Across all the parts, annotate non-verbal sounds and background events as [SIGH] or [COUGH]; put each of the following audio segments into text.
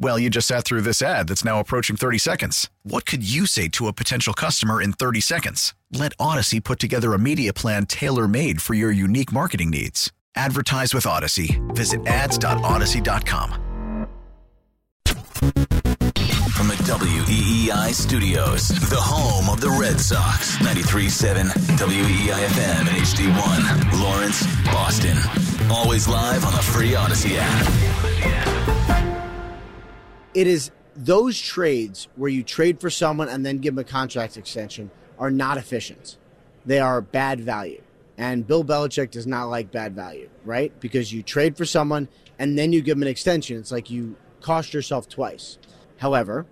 Well, you just sat through this ad that's now approaching 30 seconds. What could you say to a potential customer in 30 seconds? Let Audacy put together a media plan tailor made for your unique marketing needs. Advertise with Audacy. Visit ads.audacy.com. From the WEEI studios, the home of the Red Sox, 93.7 WEEI FM and HD1, Lawrence, Boston. Always live on the free Audacy app. It is those trades where you trade for someone and then give them a contract extension are not efficient. They are bad value. And Bill Belichick does not like bad value, right? Because you trade for someone and then you give them an extension. It's like you cost yourself twice. However,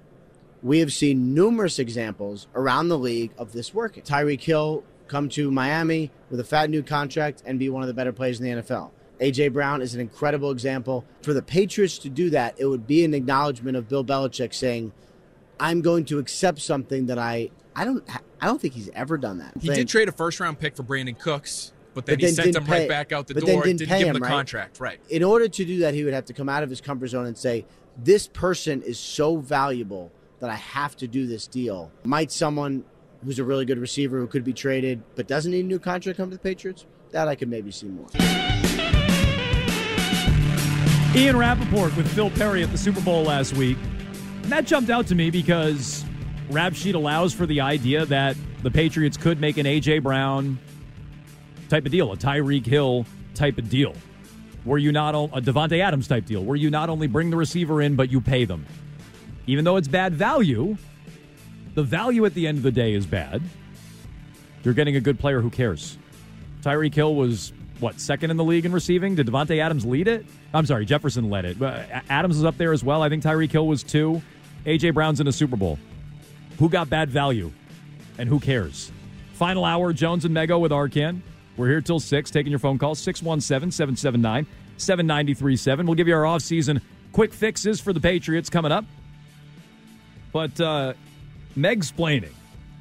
we have seen numerous examples around the league of this working. Tyreek Hill come to Miami with a fat new contract and be one of the better players in the NFL. AJ Brown is an incredible example. For the Patriots to do that, it would be an acknowledgement of Bill Belichick saying, "I'm going to accept something that I I don't I don't think he's ever done that." He Saying- did trade a first round pick for Brandin Cooks, but then But he sent him pay- right back out the then door. didn't Didn't, pay give him him, the right? contract. Right. in order to do that, he would have to come out of his comfort zone and say, "This person is so valuable that I have to do this deal." Might someone who's a really good receiver who could be traded but doesn't need a new contract come to the Patriots? That I could maybe see more. Ian Rapoport with Phil Perry at the Super Bowl last week. And that jumped out to me because Rap Sheet allows for the idea that the Patriots could make an A.J. Brown type of deal, a Tyreek Hill type of deal, where you not a Davante Adams type deal, where you not only bring the receiver in but you pay them. Even though it's bad value, the value at the end of the day is bad. You're getting a good player who cares. Tyreek Hill was what second in the league in receiving? Did Davante Adams lead it? I'm sorry, Jefferson led it. Adams is up there as well. I think Tyreek Hill was two. AJ Brown's in a Super Bowl. Who got bad value, and who cares? Final hour, Jones and Mego with Arcand. We're here till six, taking your phone calls 617-779-7937. We'll give you our off-season quick fixes for the Patriots coming up. But uh, Meg splaining,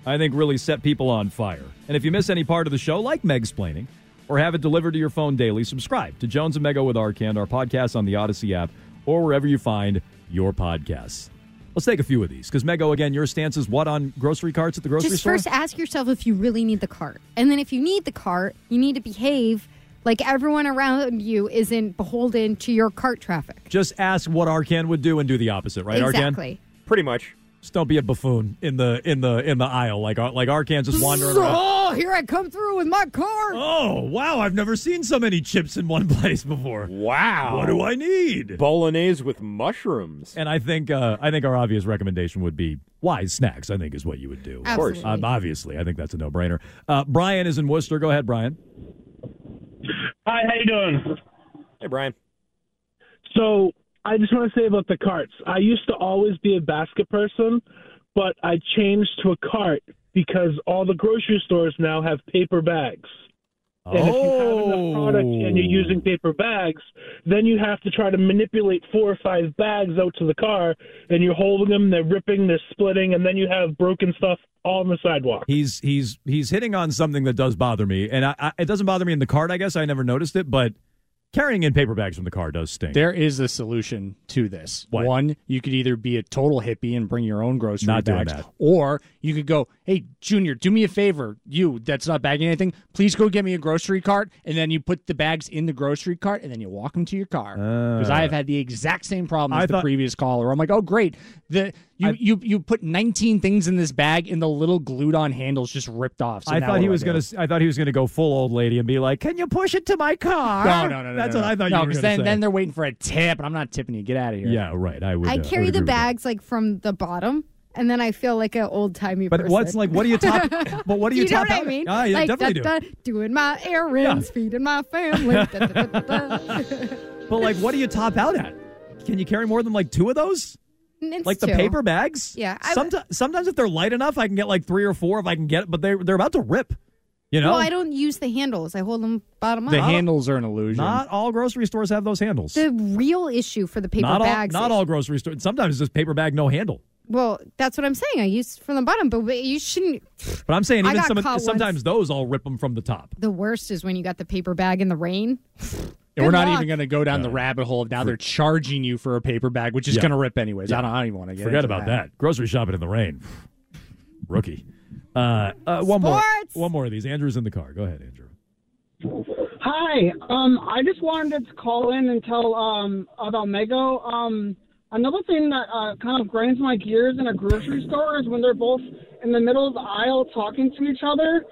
I think, really set people on fire. And if you miss any part of the show, like Meg splaining, or have it delivered to your phone daily, subscribe to Jones and Mego with Arcand, our podcast on the Audacy app, or wherever you find your podcasts. Let's take a few of these because Mego, again, your stance is what on grocery carts at the grocery Just store? first ask yourself if you really need the cart. And then if you need the cart, you need to behave like everyone around you isn't beholden to your cart traffic. Just ask what Arcand would do and do the opposite, right, Arcand? exactly. Pretty much. Just don't be a buffoon in the in the in the aisle like like Arkansas wandering around. Oh, here I come through with my car. Oh, wow, I've never seen so many chips in one [LAUGHS] place before. Wow. What do I need? Bolognese with mushrooms. And I think uh, I think our obvious recommendation would be wise snacks. I think is what you would do. Of course. Um, obviously, I think that's a no brainer. Uh, Brian is in Worcester. Go ahead, Brian. Hi, how you doing? Hey, Brian. So I just want to say about the carts. I used to always be a basket person, but I changed to a cart because all the grocery stores now have paper bags. And if you have enough product and you're using oh. paper bags, then you have to try to manipulate four or five bags out to the car, and you're holding them, they're ripping, they're splitting, and then you have broken stuff all on the sidewalk. He's he's he's hitting on something that does bother me, and I, I, it doesn't bother me in the cart. I guess I never noticed it, but carrying in paper bags from the car does stink. There is a solution to this. What? One, you could either be a total hippie and bring your own grocery Not doing bags, that. or you could go, "Hey, Junior, do me a favor. You that's not bagging anything. Please go get me a grocery cart." And then you put the bags in the grocery cart, and then you walk them to your car. Because I uh. have had the exact same problem as I the thought- previous caller. I'm like, "Oh, great. The you you you put 19 things in this bag, and the little glued on handles just ripped off." So I thought he was I gonna. I thought he was gonna go full old lady and be like, "Can you push it to my car?" No, no, no, no, That's what I thought you no, were because gonna then, say. then they're waiting for a tip, and I'm not tipping you. Get out of here. Yeah, right. I would. I uh, carry would the agree with that. bags like from the bottom, and then I feel like an old timey. Person. But what's like? What do you top? [LAUGHS] but what do you, you know top what I mean? Ah, yeah, like, definitely da, do. da, doing my errands, feeding my family. da, da, da, da, da. But like, what do you top out at? Can you carry more than like two of those? It's like the two. paper bags? Yeah, I- Sometimes, sometimes if they're light enough, I can get like three or four if I can get it. But they they're about to rip. You know, Well, I don't use the handles. I hold them bottom up. The handles are an illusion. not all grocery stores have those handles. The real issue for the paper not bags. all, not is- all grocery stores. Sometimes it's just paper bag, no handle. Well, that's what I'm saying. I use from the bottom, but you shouldn't. But I'm saying even some, sometimes once. those I'll rip them from the top. The worst is when you got the paper bag in the rain. [LAUGHS] And we're not luck. even going to go down the rabbit hole of now they're charging you for a paper bag, which is Yeah. going to rip anyways. Yeah. I, don't, I don't even want to get Forget into about that. Grocery shopping in the rain, [SIGHS] rookie. Uh, uh, one more, one more of these. Andrew's in the car. Go ahead, Andrew. Hi. Um, I just wanted to call in and tell um, about Mego. Um, another thing that uh, kind of grinds my gears in a grocery store is when they're both in the middle of the aisle talking to each other,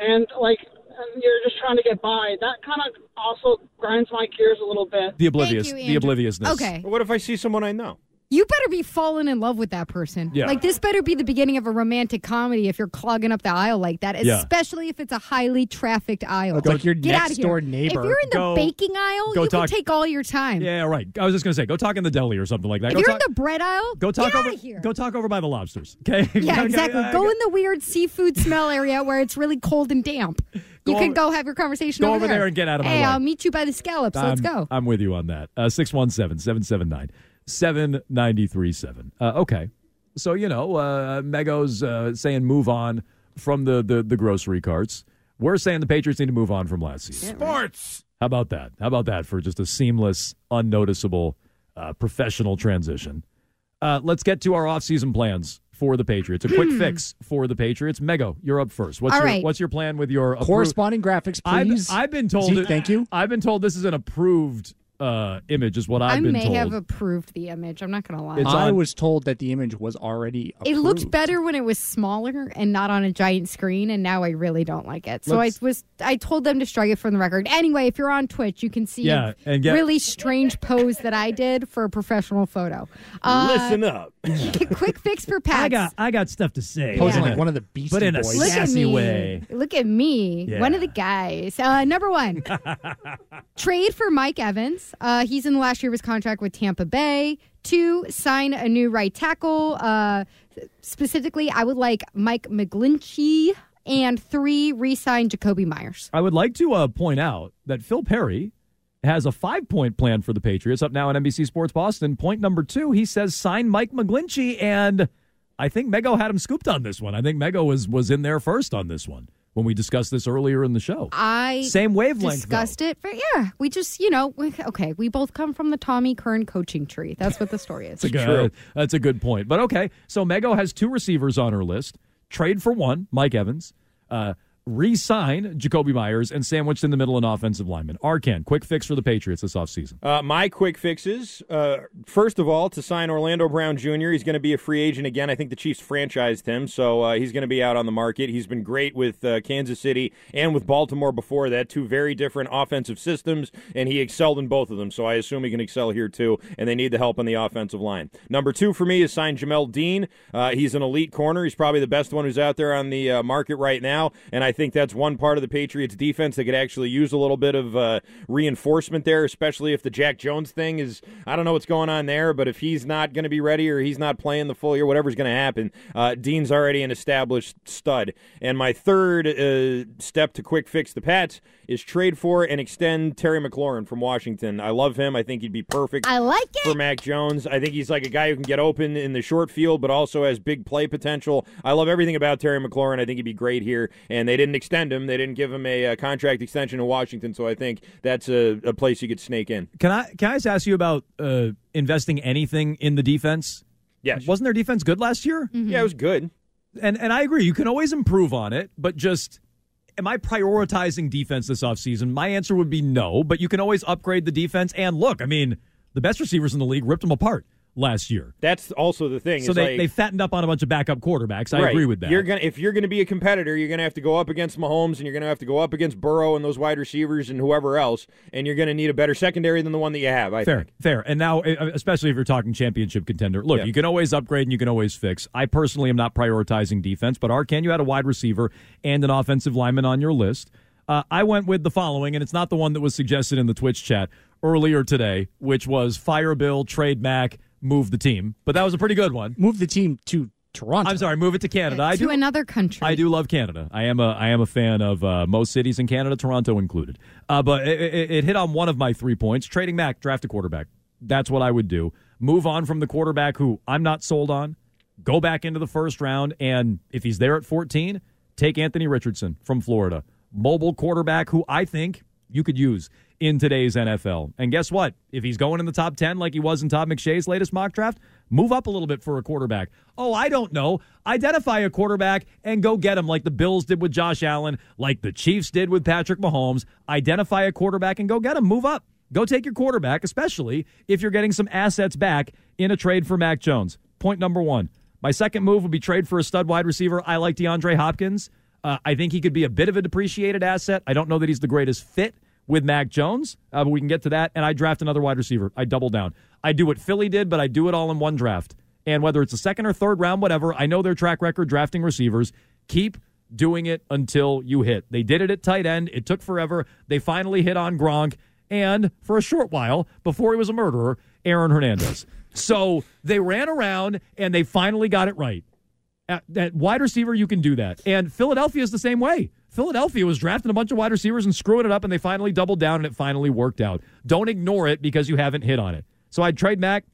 and like and you're just trying to get by. That kind of also grinds my gears a little bit. The oblivious, you, the Andrew. obliviousness. Okay. What if I see someone I know? You better be falling in love with that person. Yeah. Like this better be the beginning of a romantic comedy if you're clogging up the aisle like that, Yeah. especially if it's a highly trafficked aisle. It's like your Get out next of here. door neighbor. If you're in the Go- baking aisle, go you talk- can take all your time. Yeah, right. I was just gonna say, go talk in the deli or something like that. If go you're talk, in the bread aisle, go talk get over. out of here. Go talk over by the lobsters. Okay. [LAUGHS] yeah, Okay, exactly. uh, Go in the weird seafood smell area where it's really cold and damp. You can over- go have your conversation go over, over there and get out of my hey, way. I'll meet you by the scallops. Let's go. I'm with you on that. Uh, 617 779 7937. Uh, Okay. So, you know, uh, Mego's uh, saying move on from the, the, the grocery carts. We're saying the Patriots need to move on from last season. Sports. How about that? How about that for just a seamless, unnoticeable, uh, professional transition? Uh, let's get to our offseason plans for the Patriots. A quick [CLEARS THROAT] fix for the Patriots. Mego, you're up first. What's All your right. What's your plan with your appro- Corresponding graphics, I've, please. I've been told. It- thank you. I've been told this is an approved uh, image, is what I've I been may told. have approved the image. I'm not going to lie. It's I on- was told that the image was already It looked better when it was smaller and not on a giant screen, and now I really don't like it. So Let's- I was I told them to strike it from the record. Anyway, if you're on Twitch, you can see Yeah, a and get- really strange pose that I did for a professional photo. Uh, Listen up. quick fix for [LAUGHS] Pats. I got I got stuff to say. Posing Yeah. like one of the Beastie but in a Boys. Look at sassy me. way. Look at me. Yeah. One of the guys. Uh, number one, [LAUGHS] trade for Mike Evans. Uh, he's in the last year of his contract with Tampa Bay. Two, sign a new right tackle. Uh, specifically, I would like Mike McGlinchey. And three, re-sign Jakobi Meyers. I would like to uh, point out that Phil Perry has a five point plan for the Patriots up now on NBC Sports Boston. Point number two, he says sign Mike McGlinchey, and I think Mego had him scooped on this one. I think Mego was was in there first on this one when we discussed this earlier in the show. I Same wavelength. discussed it, but yeah, we just you know, we, okay, we both come from the Tommy Curran coaching tree. That's what the story is. That's a good, That's a good point. But okay, so Mego has two receivers on her list. Trade for one, Mike Evans. Uh, re-sign Jakobi Meyers and sandwiched in the middle an offensive lineman. Arcand, quick fix for the Patriots this offseason. Uh, my quick fixes. Uh, first of all, to sign Orlando Brown Jr., he's going to be a free agent again. I think the Chiefs franchised him, so uh, he's going to be out on the market. He's been great with uh, Kansas City and with Baltimore before that. Two very different offensive systems, and he excelled in both of them, so I assume he can excel here too, and they need the help on the offensive line. Number two for me is sign Jamel Dean. Uh, he's an elite corner. He's probably the best one who's out there on the uh, market right now, and I think that's one part of the Patriots defense that could actually use a little bit of uh, reinforcement there, especially if the Jack Jones thing is, I don't know what's going on there, but if he's not going to be ready or he's not playing the full year, whatever's going to happen, uh, Dean's already an established stud. And my third uh, step to quick fix the Pats is trade for and extend Terry McLaurin from Washington. I love him. I think he'd be perfect I like it. for Mac Jones. I think he's like a guy who can get open in the short field, but also has big play potential. I love everything about Terry McLaurin. I think he'd be great here. And they didn't extend him; they didn't give him a, uh contract extension in Washington. So I think that's a, a place you could snake in. Can I can I just ask you about uh, investing anything in the defense? Yes. Wasn't their defense good last year? Yeah, it was good. And and I agree. You can always improve on it, but just am I prioritizing defense this offseason? My answer would be no, but you can always upgrade the defense. And look, I mean, the best receivers in the league ripped them apart last year. That's also the thing. So they, like- they fattened up on a bunch of backup quarterbacks. I Right. agree with that. You're gonna if you're gonna be a competitor, you're gonna have to go up against Mahomes, and you're gonna have to go up against Burrow and those wide receivers and whoever else, and you're gonna need a better secondary than the one that you have. I fair, think. fair. And now, especially if you're talking championship contender, look, Yeah. you can always upgrade and you can always fix. I personally am not prioritizing defense, but Arcand, you had a wide receiver and an offensive lineman on your list. Uh, I went with the following, and it's not the one that was suggested in the Twitch chat earlier today, which was fire Bill, trade Mac, move the team. But that was a pretty good one. Move the team to Toronto. I'm sorry, move it to Canada. I to do another country. I do love Canada. I am a I am a fan of uh, most cities in Canada, Toronto included. Uh, but it, it, it hit on one of my three points: trading back, draft a quarterback. That's what I would do. Move on from the quarterback who I'm not sold on. Go back into the first round, and if he's there at 14, take Anthony Richardson from Florida, mobile quarterback who I think you could use in today's NFL. And guess what? If he's going in the top 10 like he was in Todd McShay's latest mock draft, move up a little bit for a quarterback. Oh, I don't know. Identify a quarterback and go get him like the Bills did with Josh Allen, like the Chiefs did with Patrick Mahomes. Identify a quarterback and go get him. Move up. Go take your quarterback, especially if you're getting some assets back in a trade for Mac Jones. Point number one. My second move would be trade for a stud wide receiver. I like DeAndre Hopkins. Uh, I think he could be a bit of a depreciated asset. I don't know that he's the greatest fit with Mac Jones, uh, but we can get to that. And I draft another wide receiver. I double down. I do what Philly did, but I do it all in one draft. And whether it's a second or third round, whatever, I know their track record drafting receivers. Keep doing it until you hit. They did it at tight end. It took forever. They finally hit on Gronk. And for a short while, before he was a murderer, Aaron Hernandez. So they ran around and they finally got it right. At, at wide receiver, you can do that. And Philadelphia is the same way. Philadelphia was drafting a bunch of wide receivers and screwing it up, and they finally doubled down, and it finally worked out. Don't ignore it because you haven't hit on it. So I'd trade Mac,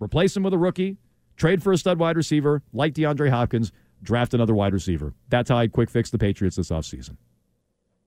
replace him with a rookie, trade for a stud wide receiver like DeAndre Hopkins, draft another wide receiver. That's how I'd quick fix the Patriots this offseason.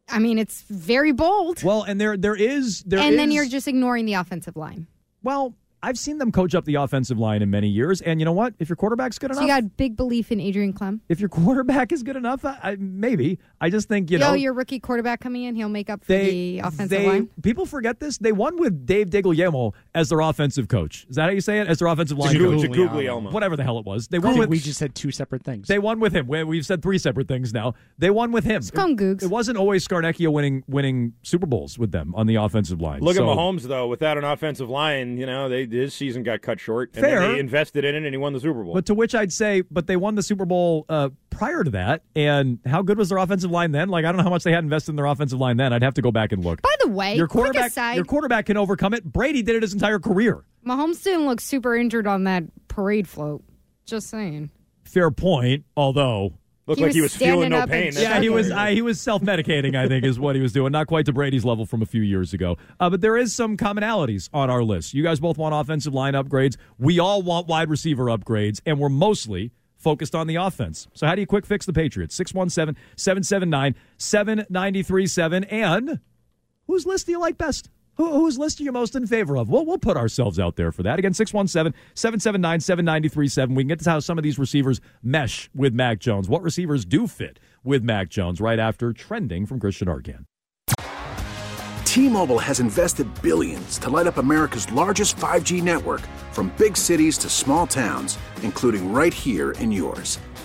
I mean, it's very bold. Well, and there there is there and then you're just ignoring the offensive line. Well, I've seen them coach up the offensive line in many years, and you know what? If your quarterback's good So enough, you got big belief in Adrian Klemm. if your [LAUGHS] quarterback is good enough, I, I, maybe. I just think you Yo, know your rookie quarterback coming in, he'll make up for they the offensive they line. people forget this. They won with Dave DeGuglielmo as their offensive coach. Is that how you say it? As their offensive line coach, Jaguglielmo. whatever the hell it was. They I won think with. we just said two separate things. They won with him. We- We've said three separate things now. They won with him. Scum googs. It wasn't always Scarnecchia winning winning Super Bowls with them on the offensive line. Look So- at Mahomes though. Without an offensive line, you know, they his season got cut short. And Fair. Then they invested in it, and he won the Super Bowl. But to which I'd say, but they won the Super Bowl uh, prior to that. And how good was their offensive line then? Like I don't know how much they had invested in their offensive line then. I'd have to go back and look. By the way, your quick quarterback, aside, your quarterback can overcome it. Brady did it his entire career. Mahomes didn't look super injured on that parade float. Just saying. Fair point. Although Looked He like he was was feeling no pain. Yeah, he was. I, he was self medicating. I think is what he was doing. Not quite to Brady's level from a few years ago. Uh, but there is some commonalities on our list. You guys both want offensive line upgrades. We all want wide receiver upgrades, and we're mostly focused on the offense. So how do you quick fix the Patriots? 617-779-7937. And whose list do you like best? Who, whose list are you most in favor of? We'll, we'll put ourselves out there for that. Again, 617-779-7937. We can get to how some of these receivers mesh with Mac Jones. What receivers do fit with Mac Jones right after trending from Christian Arcand. T-Mobile has invested billions to light up America's largest 5G network from big cities to small towns, including right here in yours.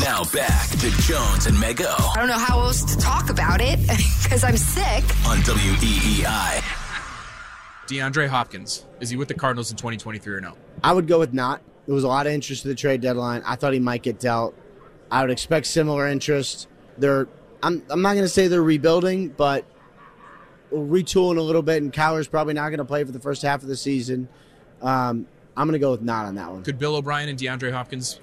Now back to Jones and Mego I don't know how else to talk about it [LAUGHS] because I'm sick. on E WEEI. DeAndre Hopkins, is he with the Cardinals in 2023 or no? I would go with not. There was a lot of interest in the trade deadline. I thought he might get dealt. I would expect similar interest. They're I'm I'm not going to say they're rebuilding, but retooling a little bit. And Kyler's probably not going to play for the first half of the season. Um, I'm going to go with not on that one. Could Bill O'Brien and DeAndre Hopkins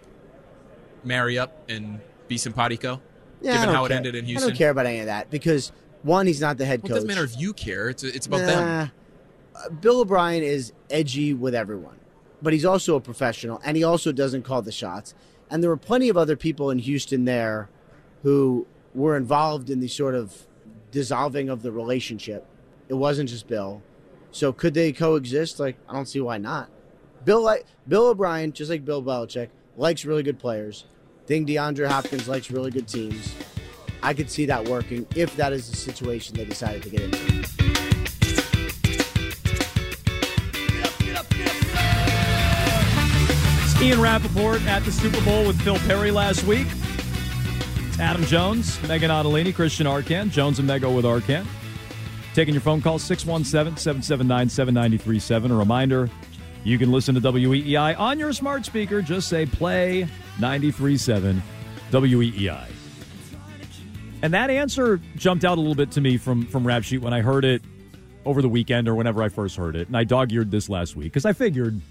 marry up and be simpatico? Yeah, given how care. it ended in Houston, I don't care about any of that because one, he's not the head Well, it doesn't matter if you care. It's it's about Nah. them. Uh, Bill O'Brien is edgy with everyone, but he's also a professional, and he also doesn't call the shots. And there were plenty of other people in Houston there who were involved in the sort of dissolving of the relationship. It wasn't just Bill. So could they coexist? Like I don't see why not. Bill like Bill O'Brien, just like Bill Belichick, likes really good players. Think DeAndre Hopkins likes really good teams. I could see that working if that is the situation they decided to get into. It's Ian Rapoport at the Super Bowl with Phil Perry last week. Adam Jones, Meghan Ottolini, Christian Arcand, Jones and Mego with Arcand. Taking your phone call, 617 779 7937. A reminder you can listen to WEEI on your smart speaker. Just say play 937 WEEI. And that answer jumped out a little bit to me from, from Rap Sheet when I heard it over the weekend or whenever I first heard it. And I dog eared this last week because I figured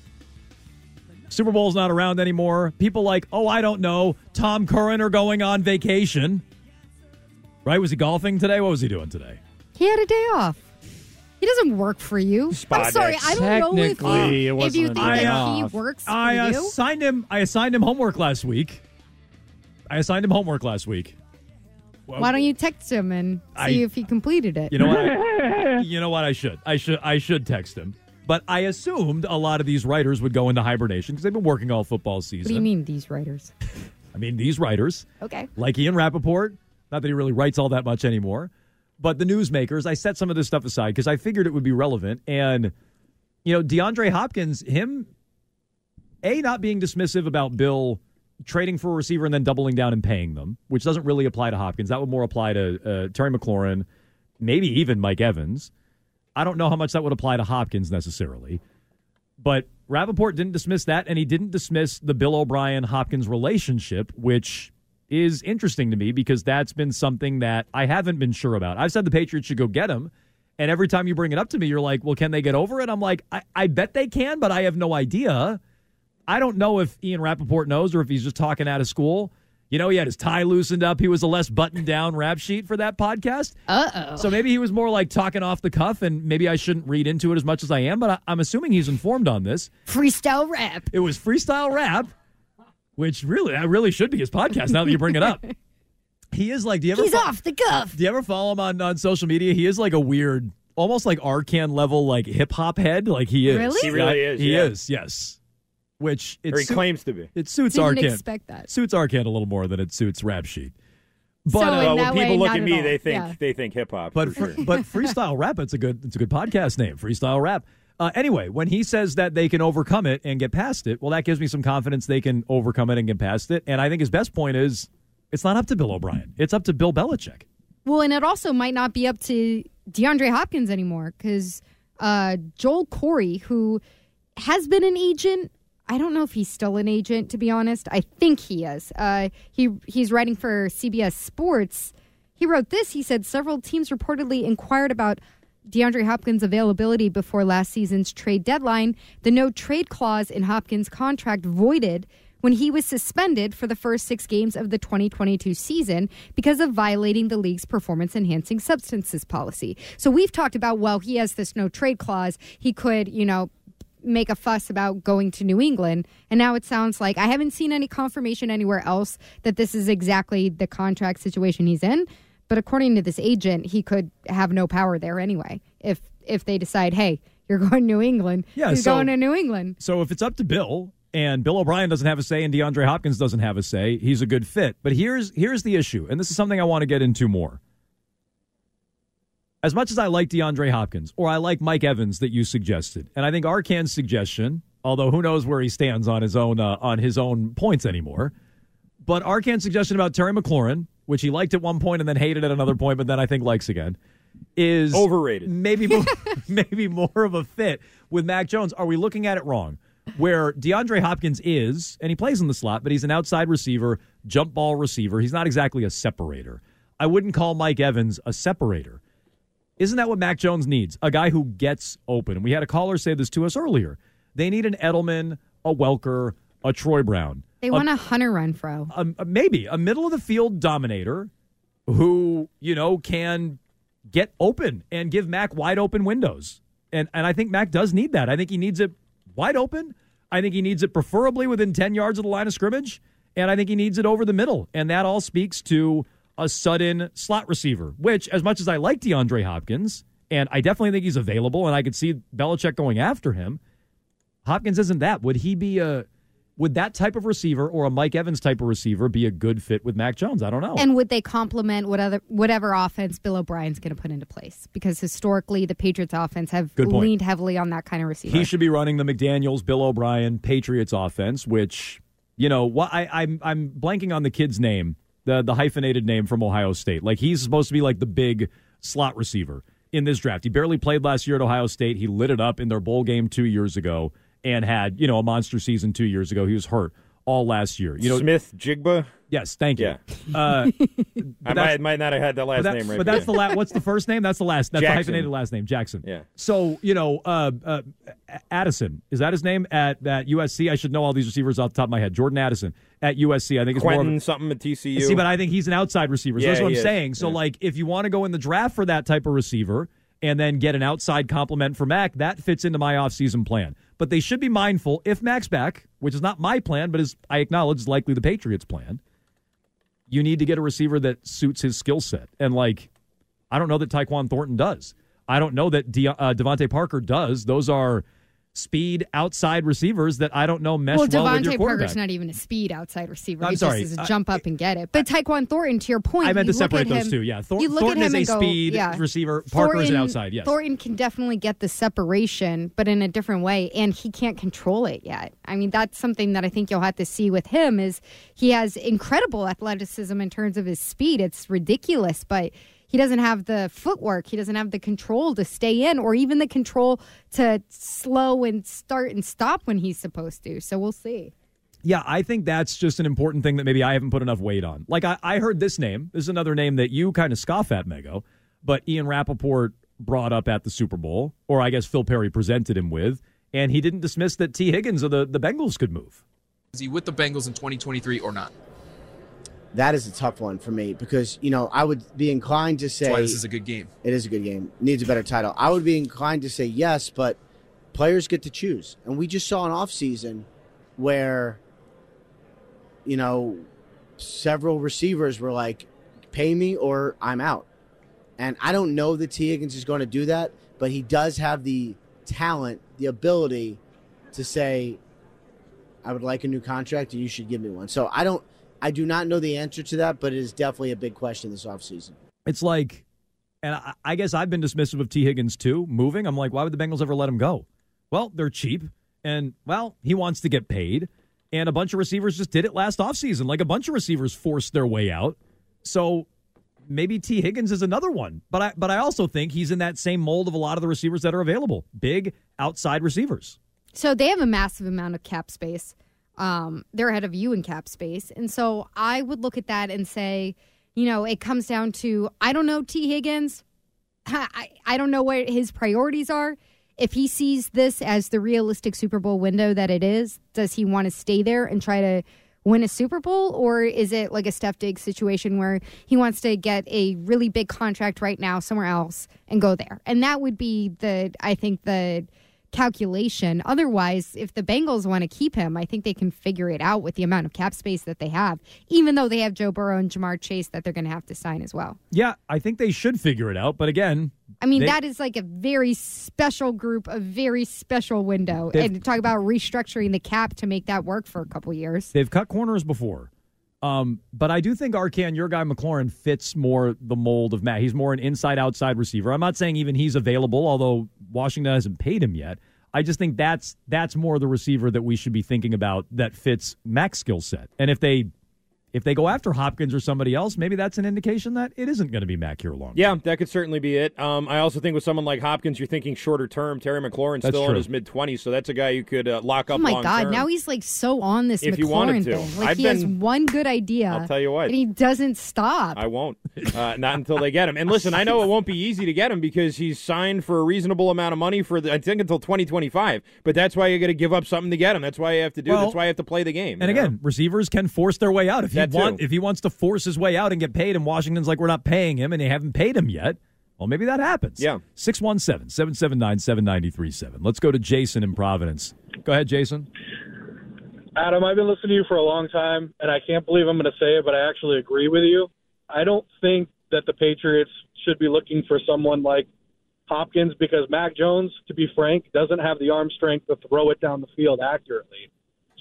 Super Bowl's not around anymore. People like, oh, I don't know, Tom Curran are going on vacation. Right? Was he golfing today? What was he doing today? He had a day off. He doesn't work for you. I'm sorry. I don't know if Technically, you, it if you wasn't think a day that he off. works for I uh, you. assigned him. I assigned him homework last week. I assigned him homework last week. Why don't you text him and see I- if he completed it? You know what? I, [LAUGHS] you know what? I should. I should. I should text him. But I assumed a lot of these writers would go into hibernation because they've been working all football season. what do you mean, these writers? [LAUGHS] I mean, these writers, Okay. like Ian Rapoport, not that he really writes all that much anymore, but the newsmakers, I set some of this stuff aside because I figured it would be relevant. And, you know, DeAndre Hopkins, him, A, not being dismissive about Bill trading for a receiver and then doubling down and paying them, which doesn't really apply to Hopkins. That would more apply to uh, Terry McLaurin, maybe even Mike Evans. I don't know how much that would apply to Hopkins necessarily. But Rapoport didn't dismiss that, and he didn't dismiss the Bill O'Brien Hopkins relationship, which is interesting to me because that's been something that I haven't been sure about. I've said the Patriots should go get him. And every time you bring it up to me, you're like, well, can they get over it? I'm like, I, I bet they can, but I have no idea. I don't know if Ian Rapoport knows or if he's just talking out of school. You know, he had his tie loosened up. He was a less buttoned down rap sheet for that podcast. Uh oh. So maybe he was more like talking off the cuff, and maybe I shouldn't read into it as much as I am, but I, I'm assuming he's informed on this. Freestyle rap. It was freestyle rap, which really, that really should be his podcast now that you bring it up. [LAUGHS] He is like, do you ever He's fo- off the cuff. Do you ever follow him on, on social media? He is like a weird, almost like Arcand level, like hip hop head. Like he is. Really? He really is, He yeah. is. Yes. Which it Or he suit- claims to be. It suits Didn't Arcand. expect that. Suits Arcand a little more than it suits Rap Sheet. But in uh, Well, that when people way, look at at me, all. they think Yeah. they think hip hop. but for sure. but freestyle rap it's a good it's a good podcast name freestyle rap uh, anyway when he says that they can overcome it and get past it well that gives me some confidence they can overcome it and get past it and i think his best point is it's not up to bill o'brien it's up to bill belichick Well, and it also might not be up to DeAndre Hopkins anymore because uh, Joel Corey, who has been an agent, I don't know if he's still an agent. To be honest, I think he is. Uh, he he's writing for CBS Sports. He wrote this. He said several teams reportedly inquired about DeAndre Hopkins' availability before last season's trade deadline. The no trade clause in Hopkins' contract voided when he was suspended for the first six games of the 2022 season because of violating the league's performance enhancing substances policy. So we've talked about, well, he has this no trade clause. He could, you know, make a fuss about going to New England. And now it sounds like I haven't seen any confirmation anywhere else that this is exactly the contract situation he's in. But according to this agent, he could have no power there anyway. If if they decide, hey, you're [LAUGHS] going to New England, Yeah, he's so- going to New England. So if it's up to Bill and Bill O'Brien doesn't have a say and DeAndre Hopkins doesn't have a say, he's a good fit. But here's here's the issue, and this is something I want to get into more. As much as I like DeAndre Hopkins or I like Mike Evans that you suggested, and I think Arcand's suggestion, although who knows where he stands on his own uh, on his own points anymore, but Arcand's suggestion about Terry McLaurin, which he liked at one point and then hated at another point, but then I think likes again, is Overrated. Maybe more, [LAUGHS] [LAUGHS] maybe more of a fit with Mac Jones. Are we looking at it wrong? Where DeAndre Hopkins is, and he plays in the slot, but he's an outside receiver, jump ball receiver. He's not exactly a separator. I wouldn't call Mike Evans a separator. Isn't that what Mac Jones needs? A guy who gets open. And we had a caller say this to us earlier. They need an Edelman, a Welker, a Troy Brown. They a- want a Hunter Renfrow. a, a- maybe a middle of the field dominator who you know can get open and give Mac wide open windows. And and I think Mac does need that. I think he needs it wide open. I think he needs it preferably within 10 yards of the line of scrimmage, and I think he needs it over the middle. And that all speaks to a sudden slot receiver, which as much as I like DeAndre Hopkins, and I definitely think he's available and I could see Belichick going after him, Hopkins isn't that. Would he be a would that type of receiver or a Mike Evans type of receiver be a good fit with Mac Jones? I don't know. And would they complement what other, whatever offense Bill O'Brien's going to put into place? Because historically, the Patriots' offense have leaned heavily on that kind of receiver. he should be running the McDaniels, Bill O'Brien, Patriots offense, which you know what I, I'm I'm blanking on the kid's name, the the hyphenated name from Ohio State. Like he's supposed to be like the big slot receiver in this draft. He barely played last year at Ohio State. He lit it up in their bowl game two years ago and had you know a monster season two years ago. He was hurt all last year. You know Smith-Njigba. Yes, thank you. Yeah. Uh, [LAUGHS] I might, might not have had that last that- name right. But that's the last. What's the first name? That's the last. That's Jaxon. the hyphenated last name, Jaxon. Yeah. So you know, uh, uh, Addison is that his name at at USC? I should know all these receivers off the top of my head. Jordan Addison at USC. I think it's more Quentin of a, something at TCU. See, but I think he's an outside receiver. So Yeah, that's what I'm is. saying. So like, if you want to go in the draft for that type of receiver and then get an outside compliment for Mac, that fits into my offseason plan. But they should be mindful if Mac's back, which is not my plan, but is I acknowledge is likely the Patriots' plan. You need to get a receiver that suits his skill set, and like, I don't know that Tyquan Thornton does. I don't know that De- uh, DeVante Parker does. Those are speed outside receivers that I don't know mesh well, well, with your quarterback. Parker's not even a speed outside receiver. I'm he sorry. just is a jump up and get it. But Tyquan Thornton, to your point, I meant to separate those him- two. Yeah, Thor- Thornton is a go, speed yeah. receiver. Parker is an outside. Yes. Thornton can definitely get the separation, but in a different way, and he can't control it yet. I mean, that's something that I think you'll have to see with him. Is he has incredible athleticism in terms of his speed? It's ridiculous, but he doesn't have the footwork. He doesn't have the control to stay in, or even the control to slow and start and stop when he's supposed to. So we'll see. Yeah, I think that's just an important thing that maybe I haven't put enough weight on. Like, I, I heard this name. This is another name that you kind of scoff at, Mego, but Ian Rapoport brought up at the Super Bowl, or I guess Phil Perry presented him with, and he didn't dismiss that Tee Higgins of the, the Bengals could move. Is he with the Bengals in 2023 or not? That is a tough one for me because you know I would be inclined to say That's why this is a good game. It is a good game. Needs a better title. I would be inclined to say yes, but players get to choose. And we just saw an offseason where, you know, several receivers were like, pay me or I'm out. And I don't know that Tee Higgins is going to do that, but he does have the talent, the ability to say, I would like a new contract and you should give me one. So I don't, I do not know the answer to that, but it is definitely a big question this offseason. It's like, and I, I guess I've been dismissive of Tee Higgins too, moving. I'm like, why would the Bengals ever let him go? Well, they're cheap, and, well, he wants to get paid. And a bunch of receivers just did it last offseason. Like a bunch of receivers forced their way out. So maybe Tee Higgins is another one. But I but I also think he's in that same mold of a lot of the receivers that are available. Big outside receivers. So they have a massive amount of cap space. Um, they're ahead of you in cap space. And so I would look at that and say, you know, it comes down to I don't know Tee Higgins. [LAUGHS] I, I don't know what his priorities are. If he sees this as the realistic Super Bowl window that it is, does he want to stay there and try to win a Super Bowl? Or is it like a Steph Diggs situation where he wants to get a really big contract right now somewhere else and go there? And that would be the, I think, the calculation. Otherwise, if the Bengals want to keep him, I think they can figure it out with the amount of cap space that they have, even though they have Joe Burrow and Ja'Marr Chase that they're going to have to sign as well. Yeah, I think they should figure it out. But again, I mean, they- that is like a very special group, a very special window. And talk about restructuring the cap to make that work for a couple years. They've cut corners before. Um, but I do think Arcand, your guy McLaurin, fits more the mold of Matt. He's more an inside outside receiver. I'm not saying even he's available, although Washington hasn't paid him yet. I just think that's that's more the receiver that we should be thinking about that fits Mac's skill set. And if they if they go after Hopkins or somebody else, maybe that's an indication that it isn't going to be Mac here long. Yeah, that could certainly be it. Um, I also think with someone like Hopkins, you're thinking shorter term. Terry McLaurin's That's still in his mid 20s, so that's a guy you could uh, lock up Oh my God! term. Now he's like so on this If McLaurin you wanted to. thing. Like I've he has one good idea. I'll tell you what. and he doesn't stop. I won't. Uh, not until they get him. And listen, I know it won't be easy to get him because he's signed for a reasonable amount of money for the, I think until 2025. But that's why you got to give up something to get him. That's why you have to do. Well, that's why you have to play the game. And you know? again, receivers can force their way out if he That too. want if he wants to force his way out and get paid and Washington's like we're not paying him and they haven't paid him yet. Well, maybe that happens. Yeah. 617-779-7937. Let's go to Jason in Providence. Go ahead, Jason. Adam, I've been listening to you for a long time, and I can't believe I'm going to say it, but I actually agree with you. I don't think that the Patriots should be looking for someone like Hopkins because Mac Jones, to be frank, doesn't have the arm strength to throw it down the field accurately.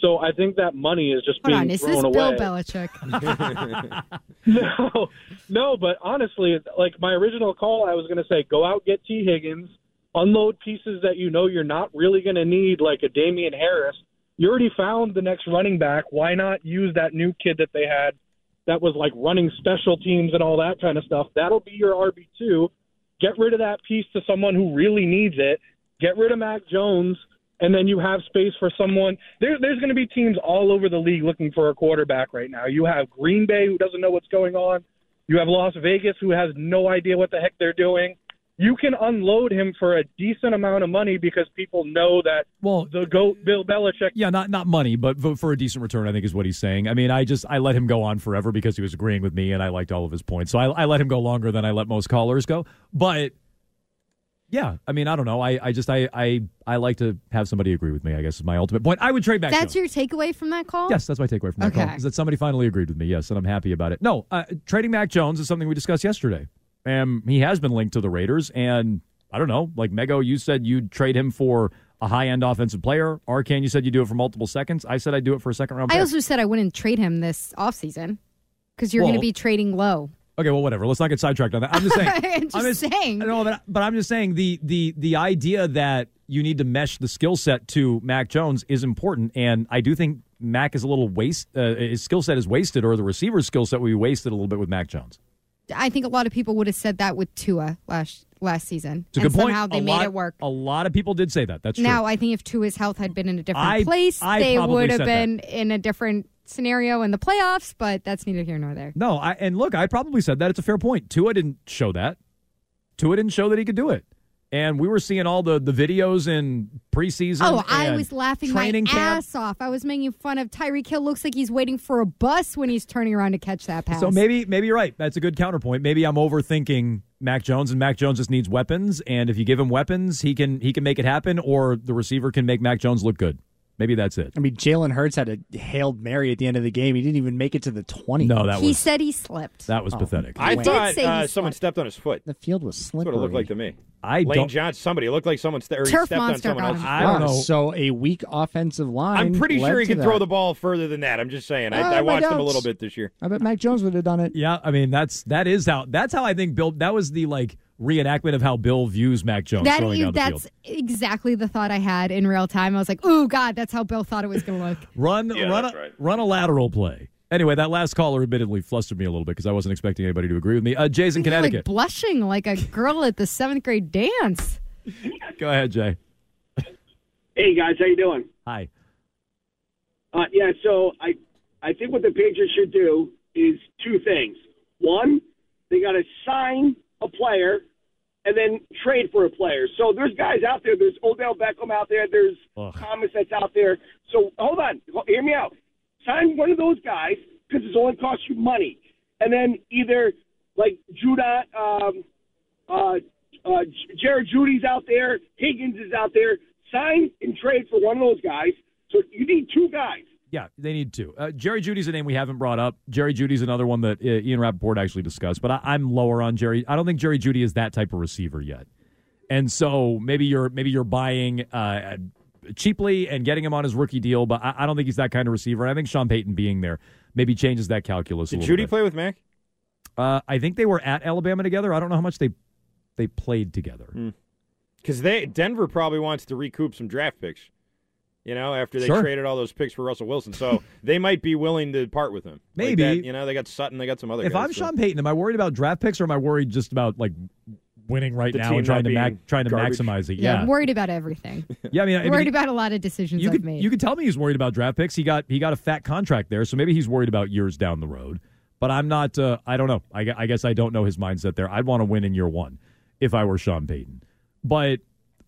So I think that money is just Hold being on, is thrown this away. Bill Belichick? [LAUGHS] [LAUGHS] no, no, but honestly, like my original call, I was going to say, go out get Tee Higgins, unload pieces that you know you're not really going to need, like a Damien Harris. You already found the next running back. Why not use that new kid that they had that was like running special teams and all that kind of stuff? That'll be your RB two. Get rid of that piece to someone who really needs it. Get rid of Mac Jones and then you have space for someone. There, there's going to be teams all over the league looking for a quarterback right now. You have Green Bay who doesn't know what's going on. You have Las Vegas who has no idea what the heck they're doing. You can unload him for a decent amount of money because people know that well, the goat Bill Belichick. Yeah, not not money, but for, for a decent return, I think is what he's saying. I mean, I just I let him go on forever because he was agreeing with me and I liked all of his points. So I, I let him go longer than I let most callers go. But yeah, I mean, I don't know. I, I just I, I I like to have somebody agree with me. I guess is my ultimate point. I would trade back. That's Jones. your takeaway from that call? Yes, that's my takeaway from that call. Is that somebody finally agreed with me? Yes, and I'm happy about it. No, uh, trading Mac Jones is something we discussed yesterday. Um, he has been linked to the Raiders, and I don't know. Like Mego, you said you'd trade him for a high end offensive player. Arcand, you said you'd do it for multiple seconds. I said I'd do it for a second round. I pick. also said I wouldn't trade him this offseason because you're going to be trading low. Okay, well, whatever. Let's not get sidetracked on that. I'm just [LAUGHS] saying. I'm just saying. No, but, but I'm just saying the the the idea that you need to mesh the skill set to Mac Jones is important, and I do think Mac is a little waste. Uh, his skill set is wasted, or the receiver's skill set will be wasted a little bit with Mac Jones. I think a lot of people would have said that with Tua last last season. It's a and good point. Somehow they a made lot, it work. A lot of people did say that. That's true. Now I think if Tua's health had been in a different I- place, I they would have said that. been in a different scenario in the playoffs. But that's neither here nor there. No, I and look, I probably said that. It's a fair point. Tua didn't show that. Tua didn't show that he could do it. And we were seeing all the, the videos in preseason. Oh, I was laughing my camp. ass off. I was making fun of Tyreek Hill. Looks like he's waiting for a bus when he's turning around to catch that pass. So maybe maybe you're right. That's a good counterpoint. Maybe I'm overthinking Mac Jones, and Mac Jones just needs weapons. And if you give him weapons, he can he can make it happen, or the receiver can make Mac Jones look good. Maybe that's it. I mean, Jalen Hurts had a hailed Mary at the end of the game. He didn't even make it to the 20. No, that was he was said he slipped. that was Oh. pathetic. I He did thought say he uh, someone stepped on his foot. The field was That's slippery. what it looked like to me. I Lane don't. Johnson, somebody. It looked like someone st- or he Turf stepped on monster someone got else's him. I don't Ah, know. So a weak offensive line. I'm pretty led sure he to can throw the ball further than that. I'm just saying. I, I watched him a little bit this year. I bet Mac Jones would have done it. Yeah, I mean that's that is how that's how I think Bill. That was the like reenactment of how Bill views Mac Jones That throwing is, down the that's field. exactly the thought I had in real time. I was like, "Ooh, God, that's how Bill thought it was going to look." [LAUGHS] Run run a, run a lateral play. Anyway, that last caller admittedly flustered me a little bit because I wasn't expecting anybody to agree with me. Uh, Jay's in Connecticut. like blushing like a girl at the seventh grade dance. [LAUGHS] Go ahead, Jay. Hey guys, how you doing? Hi. Uh, yeah, so I I think what the Patriots should do is two things. One, they got to sign a player and then trade for a player. So there's guys out there. There's Odell Beckham out there. There's Ugh. Thomas that's out there. So hold on, hear me out. Sign one of those guys because it's only cost you money, and then either like Judah, um, uh, uh, Jared Jeudy's out there, Higgins is out there. sign and trade for one of those guys. So you need two guys. Yeah, they need to. Uh, Jerry Jeudy's a name we haven't brought up. Jerry Jeudy's another one that uh, Ian Rapoport actually discussed, but I, I'm lower on Jerry. I don't think Jerry Jeudy is that type of receiver yet. And so maybe you're maybe you're buying uh, cheaply and getting him on his rookie deal, but I, I don't think he's that kind of receiver. And I think Sean Payton being there maybe changes that calculus. a Did little Jeudy bit. play with Mac? Uh, I think they were at Alabama together. I don't know how much they they played together. Because they Denver probably wants to recoup some draft picks. You know, after they Sure. traded all those picks for Russell Wilson, so [LAUGHS] they might be willing to part with him. Like Maybe. that, you know they got Sutton, they got some other. If guys, I'm so- Sean Payton, am I worried about draft picks or am I worried just about like winning right The now and trying to ma- trying to garbage. maximize it? Yeah, Yeah, I'm worried about everything. [LAUGHS] yeah. I mean, I mean, worried about a lot of decisions you I've could made. you could tell me he's worried about draft picks. He got he got a fat contract there, so maybe he's worried about years down the road. But I'm not. Uh, I don't know. I, I guess I don't know his mindset there. I'd want to win in year one if I were Sean Payton. But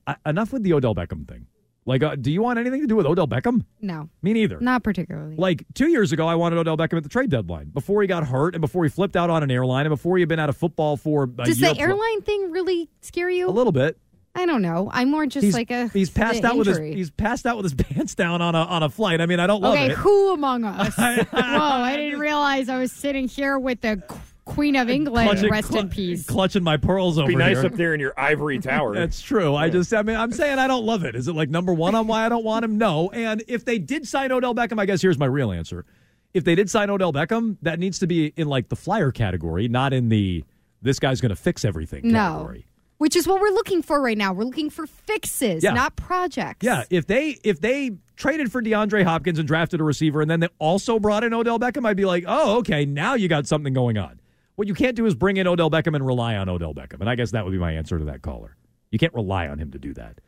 uh, enough with the Odell Beckham thing. Like, uh, do you want anything to do with Odell Beckham? no, Me neither. not particularly. Like two years ago, I wanted Odell Beckham at the trade deadline before he got hurt and before he flipped out on an airline and before he had been out of football for a Does the airline thing really scare you? A little bit. I don't know. I'm more just he's, like a he's passed out with his he's passed out with his [LAUGHS] pants down on a on a flight. I mean, I don't love okay, it. Okay, who among us? [LAUGHS] Whoa, I didn't [LAUGHS] realize I was sitting here with the Queen of England. Clutching- rest in peace. Clutching my pearls over Be nice here. up there in your ivory tower. [LAUGHS] That's true. I just, I mean, I'm saying I don't love it. Is it like number one on why I don't want him? No. And if they did sign Odell Beckham, I guess here's my real answer. If they did sign Odell Beckham, that needs to be in like the flyer category, not in the this guy's going to fix everything No. category. Which is what we're looking for right now. We're looking for fixes, Yeah. not projects. Yeah, if they if they traded for DeAndre Hopkins and drafted a receiver and then they also brought in Odell Beckham, I'd be like, oh, okay, now you got something going on. What you can't do is bring in Odell Beckham and rely on Odell Beckham. And I guess that would be my answer to that caller. You can't rely on him to do that.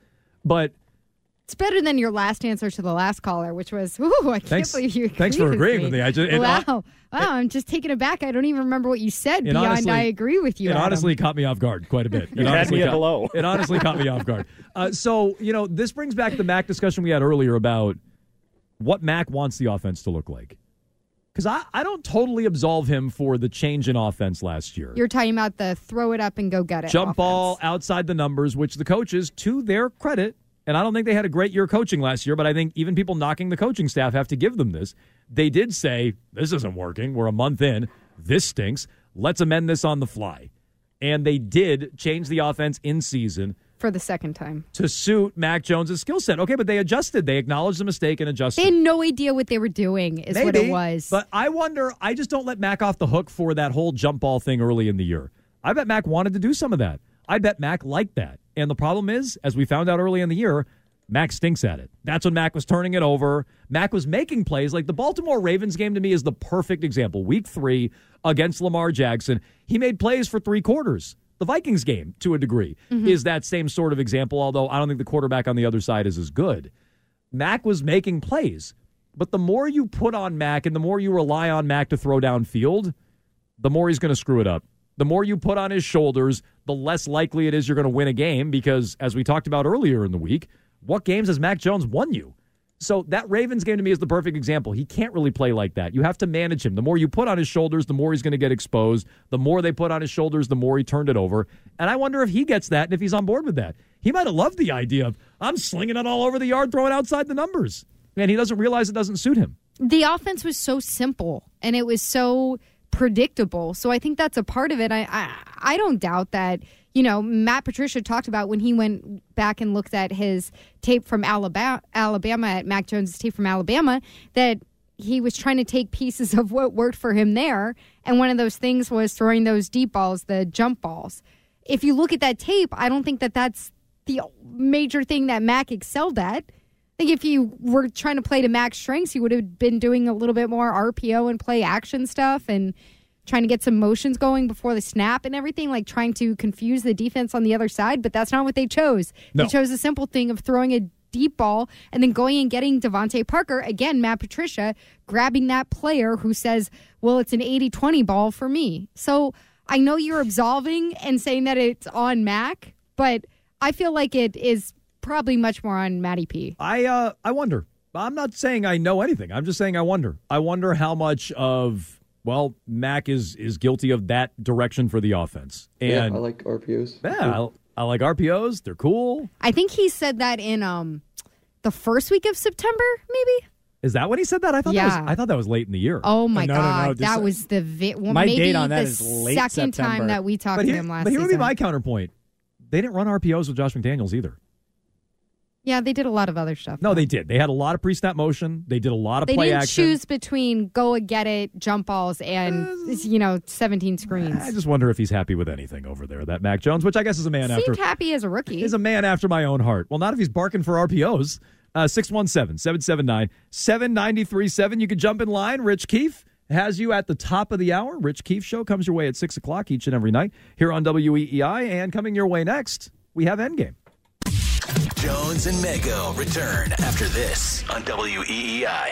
But It's better than your last answer to the last caller, which was, "Ooh, I can't Thanks- believe you." thanks for agreeing with me. I just- it- wow, wow, I'm just taken aback. I don't even remember what you said. Beyond, honestly- I agree with you. it Adam. honestly caught me off guard quite a bit. [LAUGHS] It You had honestly me at caught- hello. It honestly caught me off guard. [LAUGHS] Uh, so, you know, this brings back the Mac discussion we had earlier about what Mac wants the offense to look like. Because I, I don't totally absolve him for the change in offense last year. You're talking about the throw it up and go get it. jump offense. ball outside the numbers, which the coaches, to their credit, and I don't think they had a great year coaching last year, but I think even people knocking the coaching staff have to give them this. They did say, this isn't working. We're a month in. This stinks. Let's amend this on the fly. And they did change the offense in season for the second time. to suit Mac Jones' skill set. Okay, but they adjusted. They acknowledged the mistake and adjusted. They had no idea what they were doing. Is what it was. But I wonder, I just don't let Mac off the hook for that whole jump ball thing early in the year. I bet Mac wanted to do some of that. I bet Mac liked that. And the problem is, as we found out early in the year, Mac stinks at it. That's when Mac was turning it over. Mac was making plays. Like the Baltimore Ravens game to me is the perfect example. Week three against Lamar Jackson, he made plays for three quarters. The Vikings game, to a degree, mm-hmm. is that same sort of example, although I don't think the quarterback on the other side is as good. Mac was making plays. But the more you put on Mac and the more you rely on Mac to throw downfield, the more he's going to screw it up. The more you put on his shoulders, the less likely it is you're going to win a game because, as we talked about earlier in the week, what games has Mac Jones won you? So that Ravens game to me is the perfect example. He can't really play like that. You have to manage him. The more you put on his shoulders, the more he's going to get exposed. The more they put on his shoulders, the more he turned it over. And I wonder if he gets that and if he's on board with that. He might have loved the idea of, I'm slinging it all over the yard, throwing outside the numbers. And he doesn't realize it doesn't suit him. the offense was so simple and it was so predictable. So I think that's a part of it. I I, I don't doubt that. You know, Matt Patricia talked about when he went back and looked at his tape from Alabama, Alabama at Mac Jones' tape from Alabama, that he was trying to take pieces of what worked for him there, and one of those things was throwing those deep balls, the jump balls. If you look at that tape, I don't think that that's the major thing that Mac excelled at. I think if you were trying to play to Mac's strengths, he would have been doing a little bit more RPO and play action stuff and trying to get some motions going before the snap and everything, like trying to confuse the defense on the other side. But that's not what they chose. No. They chose the simple thing of throwing a deep ball and then going and getting DeVante Parker, again, Matt Patricia, grabbing that player who says, well, it's an 80 20 ball for me. So I know you're absolving and saying that it's on Mac, but I feel like it is probably much more on Matty P. I uh I wonder. I'm not saying I know anything. I'm just saying I wonder. I wonder how much of well, Mac is is guilty of that direction for the offense. And yeah, I like RPOs. yeah, I, I like RPOs. They're cool. I think he said that in um the first week of September, maybe. Is that when he said that? I thought that Yeah. was I thought that was late in the year. Oh my no, no, no, god, this- that was the vi- well, my maybe date on that the is late second September. time that we talked but to him last but here would be my counterpoint. They didn't run RPOs with Josh McDaniels either. Yeah, they did a lot of other stuff. No, they did. They had a lot of pre-snap motion. They did a lot of They play didn't action. choose between go and get it, jump balls, and you know, seventeen screens. I just wonder if he's happy with anything over there. That Mac Jones, which I guess is a man Seemed after happy as a rookie. is a man after my own heart. Well, not if he's barking for RPOs. Uh, 617 779 7937. You can jump in line. Rich Keefe has you at the top of the hour. Rich Keefe Show comes your way at 6 o'clock each and every night here on WEEI. And coming your way next, we have Endgame. Jones and Mego return after this on WEEI.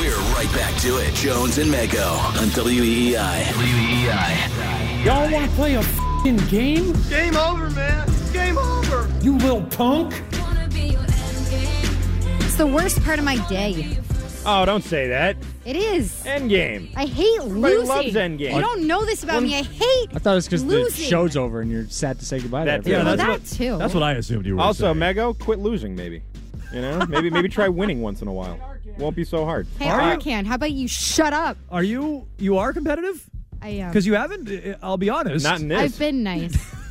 We're right back to it. Jones and Mego on WEEI. WEEI. Y'all want to play a fing game? Game over, man. Game over. You little punk. It's the worst part of my day. Oh, don't say that. It is. Endgame. I hate Everybody losing. loves Endgame. You don't know this about me. I hate. I thought it was because the losing. show's over and you're sad to say goodbye. That- to yeah, everyone. Well, that too. That's what I assumed you were Also, saying. Mego, quit losing. Maybe. You know, maybe maybe try winning once in a while. Won't be so hard. Hey, Are you- Arcand, how about you shut up? Are you you are competitive? I am. Because you haven't. I'll be honest. Not in this. I've been nice. [LAUGHS]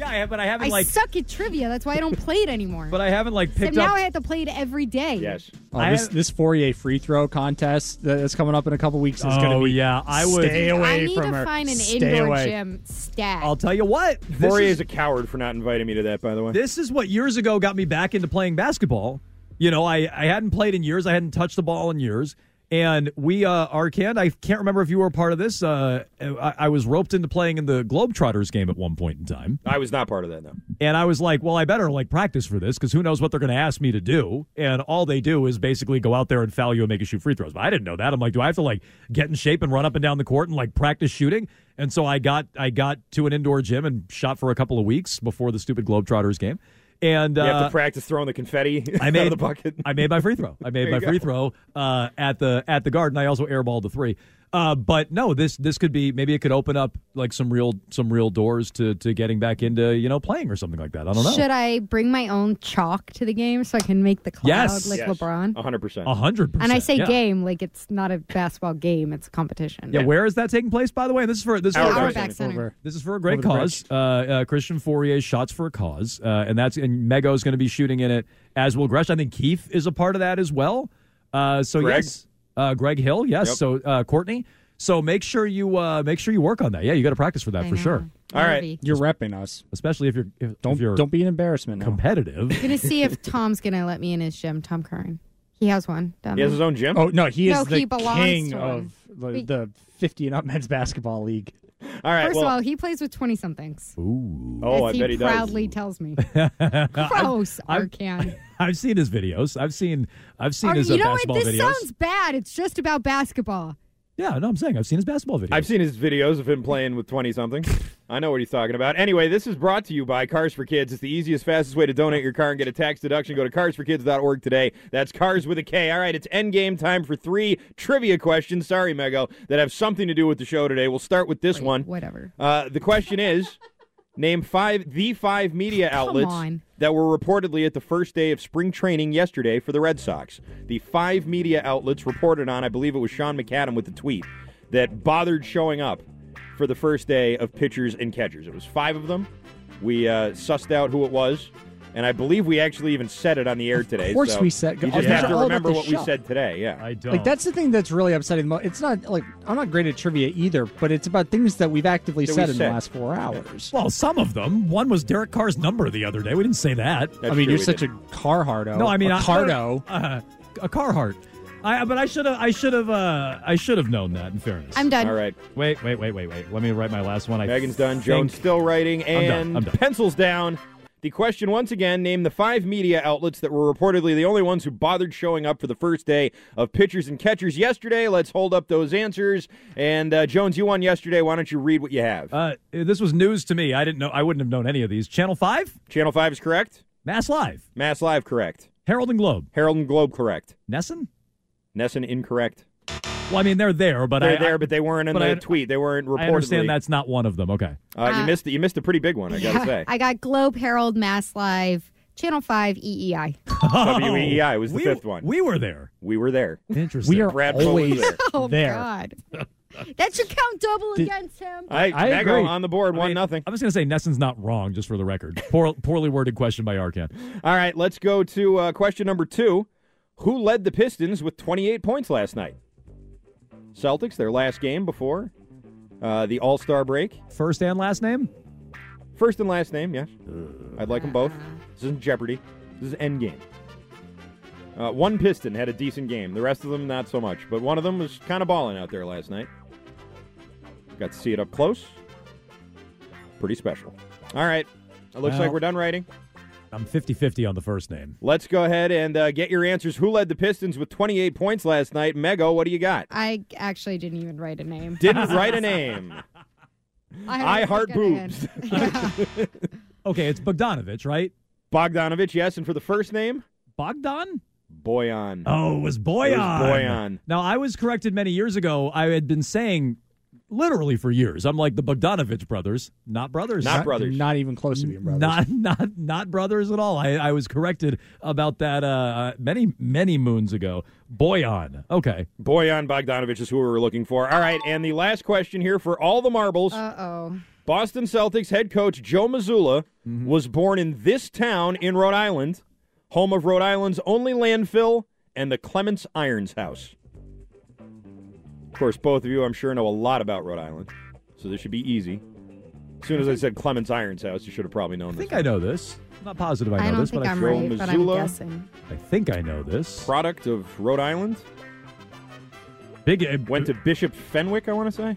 Yeah, I have, but I haven't I like. suck at trivia. That's why I don't play it anymore. [LAUGHS] But I haven't like Except picked now up. So now I have to play it every day. Yes. Oh, I this have- this Fauria free throw contest that's coming up in a couple weeks is going to be. Oh, be. yeah, I would- stay away I need from to her. find an Stay indoor away. gym stat. I'll tell you what. This Fauria is- is a coward for not inviting me to that. By the way. This is what years ago got me back into playing basketball. You know, I, I hadn't played in years. I hadn't touched the ball in years. And we, uh, Arcand, I can't remember if you were part of this. Uh, I, I was roped into playing in the Globetrotters game at one point in time. I was not part of that. No. And I was like, well, I better like practice for this because who knows what they're going to ask me to do. And all they do is basically go out there and foul you and make you shoot free throws. But I didn't know that. I'm like, do I have to like get in shape and run up and down the court and like practice shooting? And so I got I got to an indoor gym and shot for a couple of weeks before the stupid Globetrotters game. And You uh, have to practice throwing the confetti [LAUGHS] I out made of the bucket. I made my free throw. I [LAUGHS] made my you free throw uh, at the at the garden. I also airballed the three. Uh, but no, this this could be maybe it could open up like some real some real doors to to getting back into you know playing or something like that. I don't know. Should I bring my own chalk to the game so I can make the cloud Yes. like Yes. LeBron? Hundred percent. Hundred percent. And I say yeah. game like it's not a basketball game; it's a competition. Yeah, where is that taking place? By the way, this is for this is At for, Auerbach Center. This is for a great cause. Uh, uh, Christian Fauria shots for a cause, uh, and that's and Mego is going to be shooting in it as will Gresh. I think Keefe is a part of that as well. Uh, so Greg? yes, uh, Greg Hill, yes. Yep. So uh, Courtney. So make sure you uh, make sure you work on that. Yeah, you got to practice for that I for know. sure. All right. Nervy. You're repping us. Especially if you're if, Don't if you're don't be an embarrassment. Now. competitive. gonna see if [LAUGHS] Tom's gonna let me in his gym. Tom Curran, he has one down He has there. his own gym. Oh no, he is No, the he belongs king to of the, We- the 50 and up men's basketball league. All right. First well, of all, he plays with twenty somethings. Ooh. oh, I he bet he does. proudly tells me. [LAUGHS] Gross, I've- Arcand. [LAUGHS] I've seen his videos. I've seen I've seen Ar- his uh, you know what? basketball This videos. sounds bad. It's just about basketball. Yeah, no, I'm saying I've seen his basketball videos. I've seen his videos of him playing with 20 something. I know what he's talking about. Anyway, this is brought to you by Cars for Kids. It's the easiest, fastest way to donate your car and get a tax deduction. Go to carsforkids.org today. That's cars with a K. All right, it's end game time for three trivia questions. Sorry, Mego, that have something to do with the show today. We'll start with this one. Whatever. Uh, the question is name five the five media outlets on. That were reportedly at the first day of spring training yesterday for the Red Sox. The five media outlets reported on, I believe it was Sean McAdam with the tweet, that bothered showing up for the first day of pitchers and catchers. It was five of them. We uh, sussed out who it was, and I believe we actually even said it on the air today. Of course so we said- You Oh, just these have to remember the what we said today. Yeah. I don't. Like that's the thing that's really upsetting. the mo- It's not like I'm not great at trivia either, but it's about things that we've actively That we said in said. the last four hours. well, some of them. One was Derek Carr's number the other day. We didn't say that. That's I mean, true, you're such did. a car hardo. No, I mean a I- cardo. Uh, a Carhartt. I, but I should have. I should have. Uh, I should have known that. In fairness. I'm done. All right. Wait, wait, wait, wait, wait. Let me write my last one. I Megan's done. think- Jones still writing, I'm done, and I'm done. pencils down. The question once again: Name the five media outlets that were reportedly the only ones who bothered showing up for the first day of pitchers and catchers yesterday. Let's hold up those answers. And uh, Jones, you won yesterday. Why don't you read what you have? Uh, this was news to me. I didn't know. I wouldn't have known any of these. Channel Five, Channel Five is correct. Mass Live, Mass Live correct. Herald and Globe, Herald and Globe correct. NESN. NESN incorrect. Well, I mean they're there, but They're I, there, but they weren't in but the I- tweet. They weren't reportedly. I understand that's not one of them. Okay. Uh, you Uh, missed. You missed a pretty big one. I gotta say. I got Globe, Herald, Mass Live, Channel 5 EEI. [LAUGHS] Oh, WEEI was the we, fifth one. We were there. We were there. Interesting. We are Brad Poe always there. [LAUGHS] Oh, there. God. [LAUGHS] that should count double Did- against him. I, I Mego agree. on the board, one nothing. I was going to say NESN's not wrong, just for the record. Poor, poorly worded question by Arcand. All right, let's go to uh, question number two. Who led the Pistons with 28 points last night? Celtics, their last game before uh, the All Star break. First and last name? First and last name, yes. I'd like them both. This isn't Jeopardy. This is Endgame. Uh, one Piston had a decent game. The rest of them, not so much. But one of them was kind of balling out there last night. Got to see it up close. Pretty special. All right. It looks Well- like we're done writing. I'm 50 50 on the first name. Let's go ahead and uh, get your answers. Who led the Pistons with 28 points last night? Mego, what do you got? I actually didn't even write a name. Didn't [LAUGHS] write a name. I had to heart think boobs. [LAUGHS] ahead. [LAUGHS] Okay, it's Bogdanovich, right? Bogdanovich, yes. And for the first name? Bogdan? Bojan. Oh, it was Bojan. It was Bojan. Now, I was corrected many years ago. I had been saying literally for years, I'm like the Bogdanovich brothers, not brothers. Not brothers. Not even close to being brothers. Not [LAUGHS] not not brothers at all. I, I was corrected about that uh, many many moons ago. Bojan. Okay. Bojan Bogdanovich is who we were looking for. All right, and the last question here for all the marbles. Uh oh. Boston Celtics head coach Joe Mazzulla Mm-hmm. was born in this town in Rhode Island, home of Rhode Island's only landfill and the Clemence Irons House. Of course, both of you, I'm sure, know a lot about Rhode Island, so this should be easy. As soon as I said Clemence Irons House, you should have probably known I this. think I know this. I'm not positive I know I don't this, think but I, I'm Joe right, but I'm Mazzulla? guessing. I think I know this. Product of Rhode Island. Big uh, Went to Bishop Fenwick, I want to say.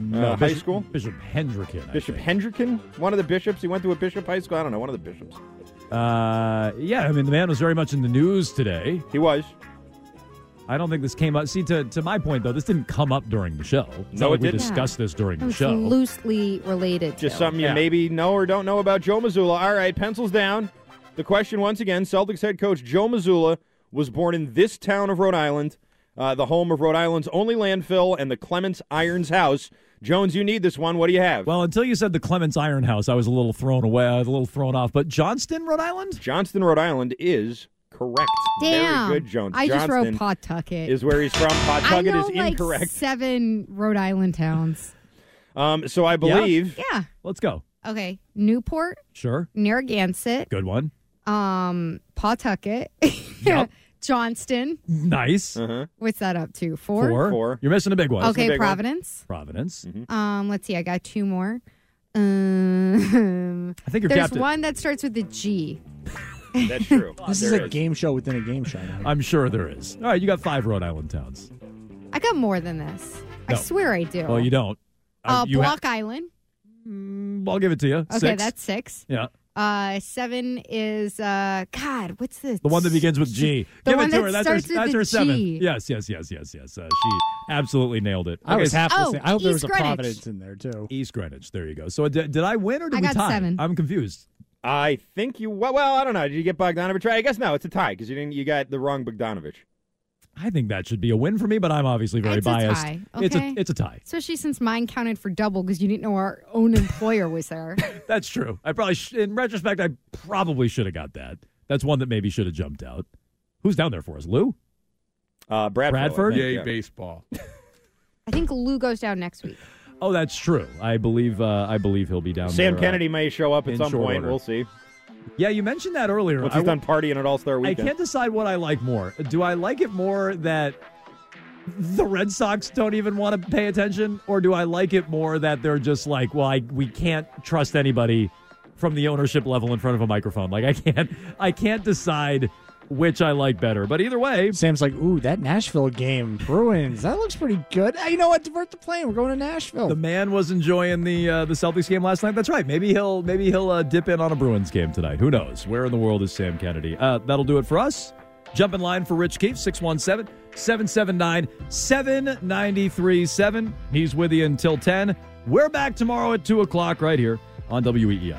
no, uh, high Bishop- school? Bishop Hendricken. I Bishop think. Hendricken, one of the bishops. He went to a bishop high school. I don't know, one of the bishops. Uh, yeah, I mean the man was very much in the news today. He was. I don't think this came up. See, to, to my point though, this didn't come up during the show. It's No, it we didn't. discussed this during the show. loosely related Just to. something you maybe know or don't know about Joe Mazzulla. All right, pencils down. The question once again Celtics head coach Joe Mazzulla was born in this town of Rhode Island, uh, the home of Rhode Island's only landfill and the Clemence Irons House. Jones, you need this one. What do you have? Well, until you said the Clemence Iron House, I was a little thrown away. I was a little thrown off. But Johnston, Rhode Island. Johnston, Rhode Island is correct. Damn. Very good, Jones. I just wrote Pawtucket. is where he's from. Pawtucket know is like incorrect. seven Rhode Island towns. Um, so I believe Yeah. Let's go. Okay. Newport, Sure. Narragansett, Good one. um, Pawtucket, [LAUGHS] Yep. Johnston. Nice. uh-huh. What's that up to? Four. Four. Four. You're missing a big one. Okay, big one. Providence. Providence. Um, let's see. I got two more. Um, I think you're there's captain. one that starts with a G. [LAUGHS] that's true. [LAUGHS] This There is a is. game show within a game show. now. I'm sure there is. All right, you got five Rhode Island towns. I got more than this. I swear I do. Well, you don't. Uh, you ha- Block Island. Mm, I'll give it to you. Okay, Six. that's six. yeah. Uh, seven is uh, God. What's this? The one that begins with G. The Give it to that her. That's her, that's her seven. G. Yes, yes, yes, yes, yes. Uh, she absolutely nailed it. I was half Oh, listening. I hope there was East a Greenwich. Providence in there too. East Greenwich. There you go. So did, did I win or did I we got tie? seven. I'm confused. I think you. Well, well, I don't know. Did you get Bogdanovich right? I guess no. It's a tie because you didn't. You got the wrong Bogdanovich. I think that should be a win for me, but I'm obviously very It's a biased. tie, It's a okay? it's a tie. Especially since mine counted for double because you didn't know our own employer was there. [LAUGHS] That's true. I probably, sh- in retrospect, I probably should have got that. That's one that maybe should have jumped out. Who's down there for us? Lou? Uh, Bradford. Bradford? Yay, yeah. baseball. I think Lou goes down next week. Oh, that's true. I believe. Uh, I believe he'll be down there. Sam uh, Kennedy may show up at some point. order. We'll see. yeah, you mentioned that earlier. Once he's w- done partying at All Star Weekend, I can't decide what I like more. Do I like it more that the Red Sox don't even want to pay attention, or do I like it more that they're just like, well, I, we can't trust anybody from the ownership level in front of a microphone? Like, I can't, I can't decide which I like better. But either way, Sam's like, ooh, that Nashville game, Bruins, that looks pretty good. Hey, you know what? Divert the plane. We're going to Nashville. the man was enjoying the uh, the Celtics game last night. That's right. Maybe he'll maybe he'll uh, dip in on a Bruins game tonight. Who knows? Where in the world is Sam Kennedy? Uh, that'll do it for us. Jump in line for Rich Keefe, 617 779 7937. He's with you until 10. We're back tomorrow at 2 o'clock right here on WEEI.